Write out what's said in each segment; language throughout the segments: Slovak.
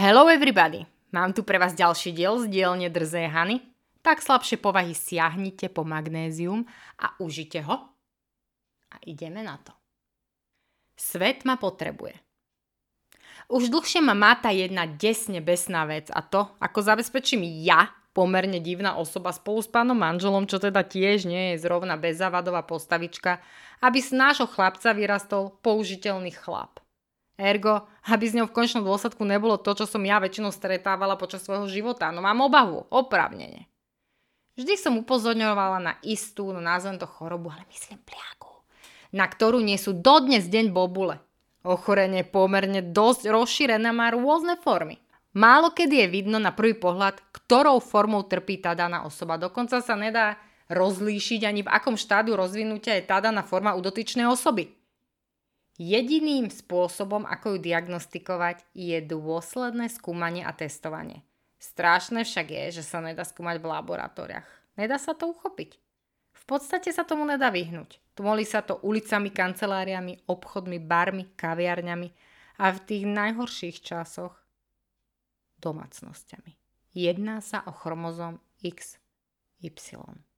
Hello everybody! Mám tu pre vás ďalší diel z dielne Drzej Hany. Tak slabšie povahy siahnite po magnézium a užite ho. A ideme na to. Svet ma potrebuje. Už dlhšie ma máta jedna desne besná vec a to, ako zabezpečím ja, pomerne divná osoba spolu s pánom manželom, čo teda tiež nie je zrovna bezávadová postavička, aby z nášho chlapca vyrastol použiteľný chlap. Ergo, aby z ňou v končnom dôsledku nebolo to, čo som ja väčšinou stretávala počas svojho života. No mám obavu, opravnenie. Vždy som upozorňovala na istú, no názvem to chorobu, ale myslím pliaku, na ktorú nie sú dodnes deň bobule. Ochorenie pomerne dosť rozšírené má rôzne formy. Málo kedy je vidno na prvý pohľad, ktorou formou trpí tá daná osoba. Dokonca sa nedá rozlíšiť ani v akom štádiu rozvinutia je tá daná forma u dotyčnej osoby. Jediným spôsobom, ako ju diagnostikovať, je dôsledné skúmanie a testovanie. Strašné však je, že sa nedá skúmať v laboratóriách. Nedá sa to uchopiť. V podstate sa tomu nedá vyhnúť. Tmolí sa to ulicami, kanceláriami, obchodmi, barmi, kaviarňami a v tých najhorších časoch domácnosťami. Jedná sa o chromozom XY.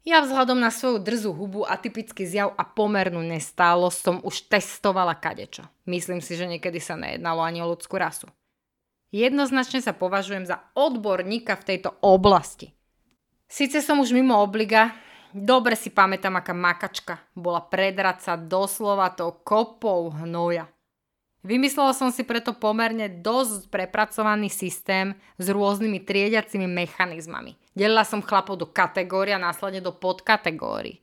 Ja vzhľadom na svoju drzú hubu, atypický zjav a pomernú nestálosť som už testovala kadečo. Myslím si, že niekedy sa nejednalo ani o ľudskú rasu. Jednoznačne sa považujem za odborníka v tejto oblasti. Sice som už mimo obliga, dobre si pamätám, aká makačka bola predrať sa doslova tou kopou hnoja. Vymyslela som si preto pomerne dosť prepracovaný systém s rôznymi triediacimi mechanizmami. Delila som chlapov do kategórií a následne do podkategórií.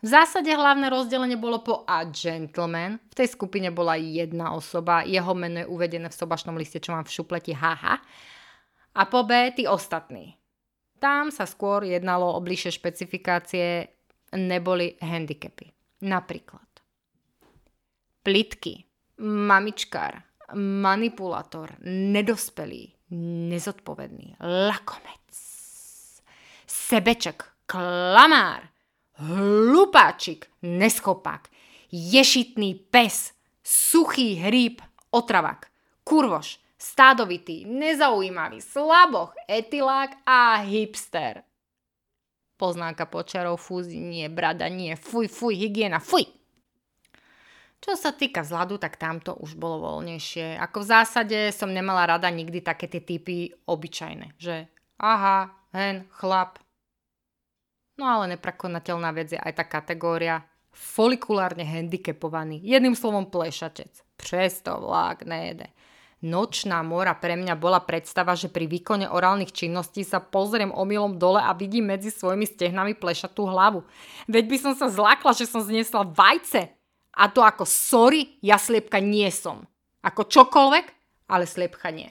V zásade hlavné rozdelenie bolo po a gentleman. V tej skupine bola jedna osoba, jeho meno je uvedené v sobašnom liste, čo mám v šupleti haha. A po B tí ostatní. Tam sa skôr jednalo o bližšie špecifikácie, neboli handicapy. Napríklad plitky, mamičkár, manipulátor, nedospelý, nezodpovedný, lakomec, sebeček, klamár, hlupáčik, neschopák, ješitný pes, suchý hríb, otravak, kurvoš, stádovitý, nezaujímavý, slaboch, etilák a hipster. Poznámka počarov, fúzi, nie, brada, nie, fuj, fuj, hygiena, fuj. Čo sa týka vzhľadu, tak tamto už bolo voľnejšie. Ako v zásade som nemala rada nikdy také tie typy obyčajné, že aha, hen, chlap. No ale neprekonateľná vec je aj tá kategória folikulárne handicapovaný. Jedným slovom plešatec. Přesto vlák nejede. Nočná mora pre mňa bola predstava, že pri výkone orálnych činností sa pozriem omylom dole a vidím medzi svojimi stehnami plešatú hlavu. Veď by som sa zlákla, že som zniesla vajce a to ako sorry, ja sliepka nie som. Ako čokoľvek, ale sliepka nie.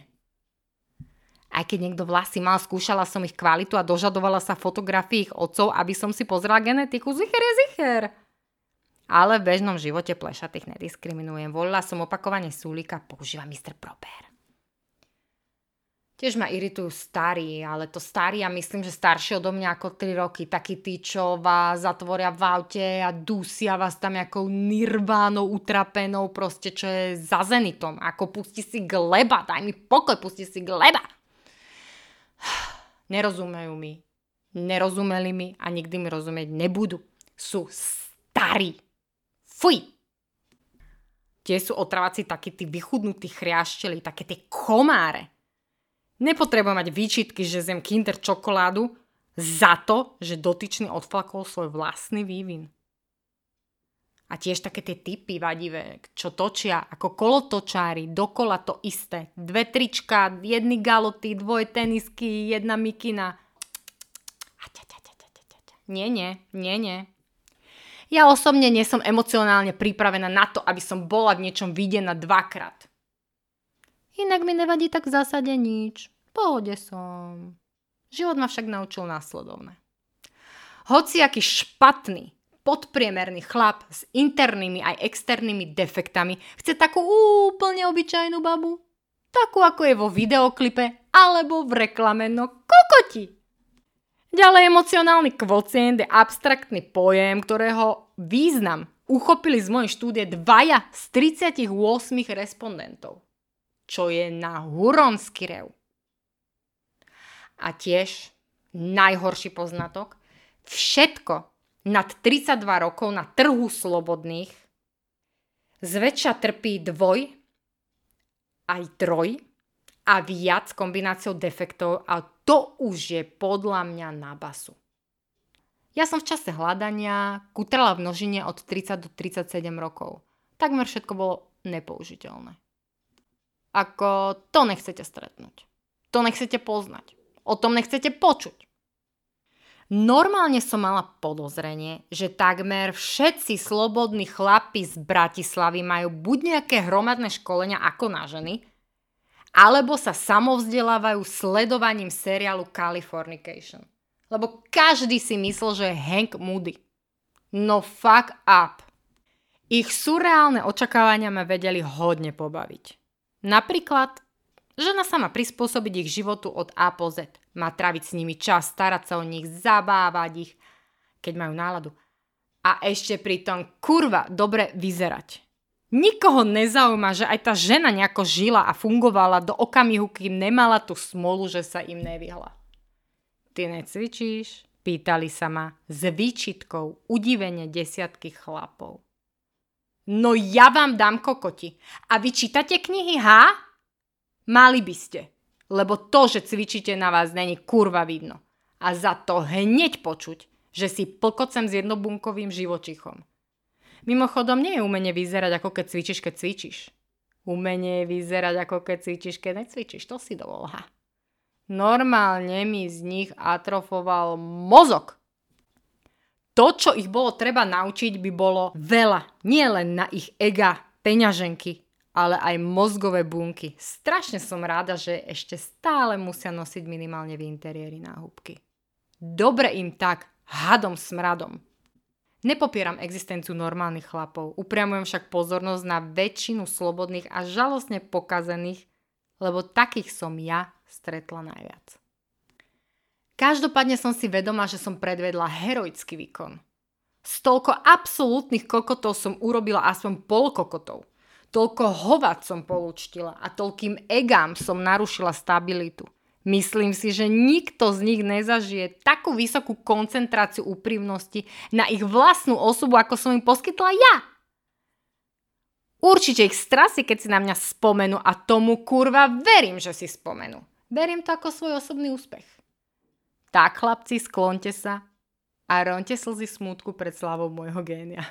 Aj keď niekto vlasy mal, skúšala som ich kvalitu a dožadovala sa fotografií ich otcov, aby som si pozrela genetiku. Zicher je zicher. Ale v bežnom živote plešatých nediskriminujem. Volila som opakovane súlika, používam Mr. Proper. Tiež ma iritujú starí, ale to starí a myslím, že staršie odo mňa ako 3 roky. Takí tí, čo vás zatvoria v aute a dusia vás tam nejakou nirvánou utrapenou, proste čo je za zenitom. Ako pusti si gleba, daj mi pokoj, pusti si gleba. Nerozumejú mi. Nerozumeli mi a nikdy mi rozumieť nebudú. Sú starí. Fuj! Tie sú otravací takí tí vychudnutí chriašteli, také tie komáre Nepotrebujem mať výčitky, že zjem kinder čokoládu za to, že dotyčný odflakol svoj vlastný vývin. A tiež také tie typy vadivé, čo točia ako kolotočári, dokola to isté. Dve trička, jedny galoty, dvoje tenisky, jedna mikina. Nie, nie, nie, nie. Ja osobne nie som emocionálne pripravená na to, aby som bola v niečom videná dvakrát. Inak mi nevadí tak v zásade nič pohode som. Život ma však naučil následovné. Hoci aký špatný, podpriemerný chlap s internými aj externými defektami chce takú úplne obyčajnú babu. Takú ako je vo videoklipe alebo v reklame, no kokoti. Ďalej emocionálny kvocient je abstraktný pojem, ktorého význam uchopili z mojej štúdie dvaja z 38 respondentov. čo je na huronský rev. A tiež najhorší poznatok, všetko nad 32 rokov na trhu slobodných zväčša trpí dvoj aj troj a viac kombináciou defektov a to už je podľa mňa na basu. Ja som v čase hľadania kutrala v množine od 30 do 37 rokov. Takmer všetko bolo nepoužiteľné. Ako to nechcete stretnúť. To nechcete poznať. O tom nechcete počuť. Normálne som mala podozrenie, že takmer všetci slobodní chlapi z Bratislavy majú buď nejaké hromadné školenia ako na ženy, alebo sa samovzdelávajú sledovaním seriálu Californication. Lebo každý si myslel, že je Hank Moody. No fuck up. Ich surreálne očakávania ma vedeli hodne pobaviť. Napríklad, žena sa má prispôsobiť ich životu od A po Z. Má traviť s nimi čas, starať sa o nich, zabávať ich, keď majú náladu. A ešte pritom kurva dobre vyzerať. Nikoho nezaujíma, že aj tá žena nejako žila a fungovala do okamihu, kým nemala tú smolu, že sa im nevyhla. Ty necvičíš? Pýtali sa ma s výčitkou udivene desiatky chlapov. No ja vám dám kokoti. A vy čítate knihy, ha? Mali by ste. Lebo to, že cvičíte na vás, není kurva vidno. A za to hneď počuť, že si plkocem s jednobunkovým živočichom. Mimochodom, nie je umenie vyzerať, ako keď cvičíš, keď cvičíš. Umenie je vyzerať, ako keď cvičíš, keď necvičíš. To si dovolha. Normálne mi z nich atrofoval mozog. To, čo ich bolo treba naučiť, by bolo veľa. Nie len na ich ega, peňaženky, ale aj mozgové bunky. Strašne som ráda, že ešte stále musia nosiť minimálne v interiéri náhubky. Dobre im tak, hadom smradom. Nepopieram existenciu normálnych chlapov, upriamujem však pozornosť na väčšinu slobodných a žalostne pokazených, lebo takých som ja stretla najviac. Každopádne som si vedomá, že som predvedla heroický výkon. Z toľko absolútnych kokotov som urobila aspoň pol kokotov. Toľko hovat som polúčtila a toľkým egám som narušila stabilitu. Myslím si, že nikto z nich nezažije takú vysokú koncentráciu úprimnosti na ich vlastnú osobu, ako som im poskytla ja. Určite ich strasí, keď si na mňa spomenú a tomu kurva verím, že si spomenú. Beriem to ako svoj osobný úspech. Tak, chlapci, sklonte sa a ronte slzy smútku pred slavou môjho génia.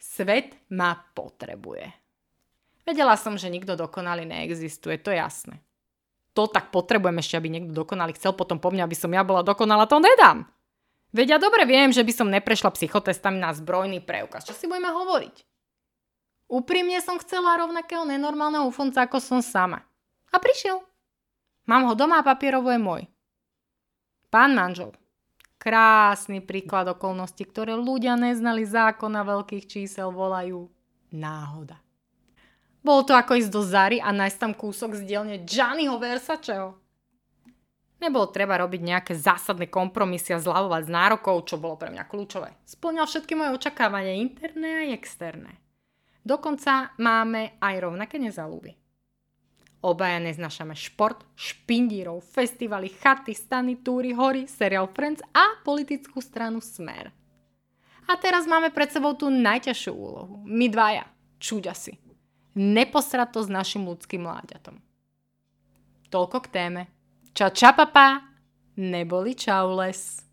Svet ma potrebuje. Vedela som, že nikto dokonalý neexistuje, to je jasné. To tak potrebujem ešte, aby niekto dokonalý chcel potom po mňa, aby som ja bola dokonala, to nedám. Veď ja dobre viem, že by som neprešla psychotestami na zbrojný preukaz. Čo si budeme hovoriť? Úprimne som chcela rovnakého nenormálneho ufonca, ako som sama. A prišiel. Mám ho doma a papierovo je môj. Pán manžel. Krásny príklad okolností, ktoré ľudia neznali zákona veľkých čísel volajú náhoda. Bolo to ako ísť do Zary a nájsť tam kúsok z dielne Gianniho Versaceho. Nebolo treba robiť nejaké zásadné kompromisy a zľavovať z nárokov, čo bolo pre mňa kľúčové. Splňal všetky moje očakávania interné aj externé. Dokonca máme aj rovnaké nezalúby. Obaja neznašame šport, špindírov, festivaly, chaty, stany, túry, hory, serial Friends a politickú stranu Smer. A teraz máme pred sebou tú najťažšiu úlohu. My dvaja. Čuďa si. Neposrať to s našim ľudským mláďatom. Toľko k téme. Ča ča papa, neboli čau les.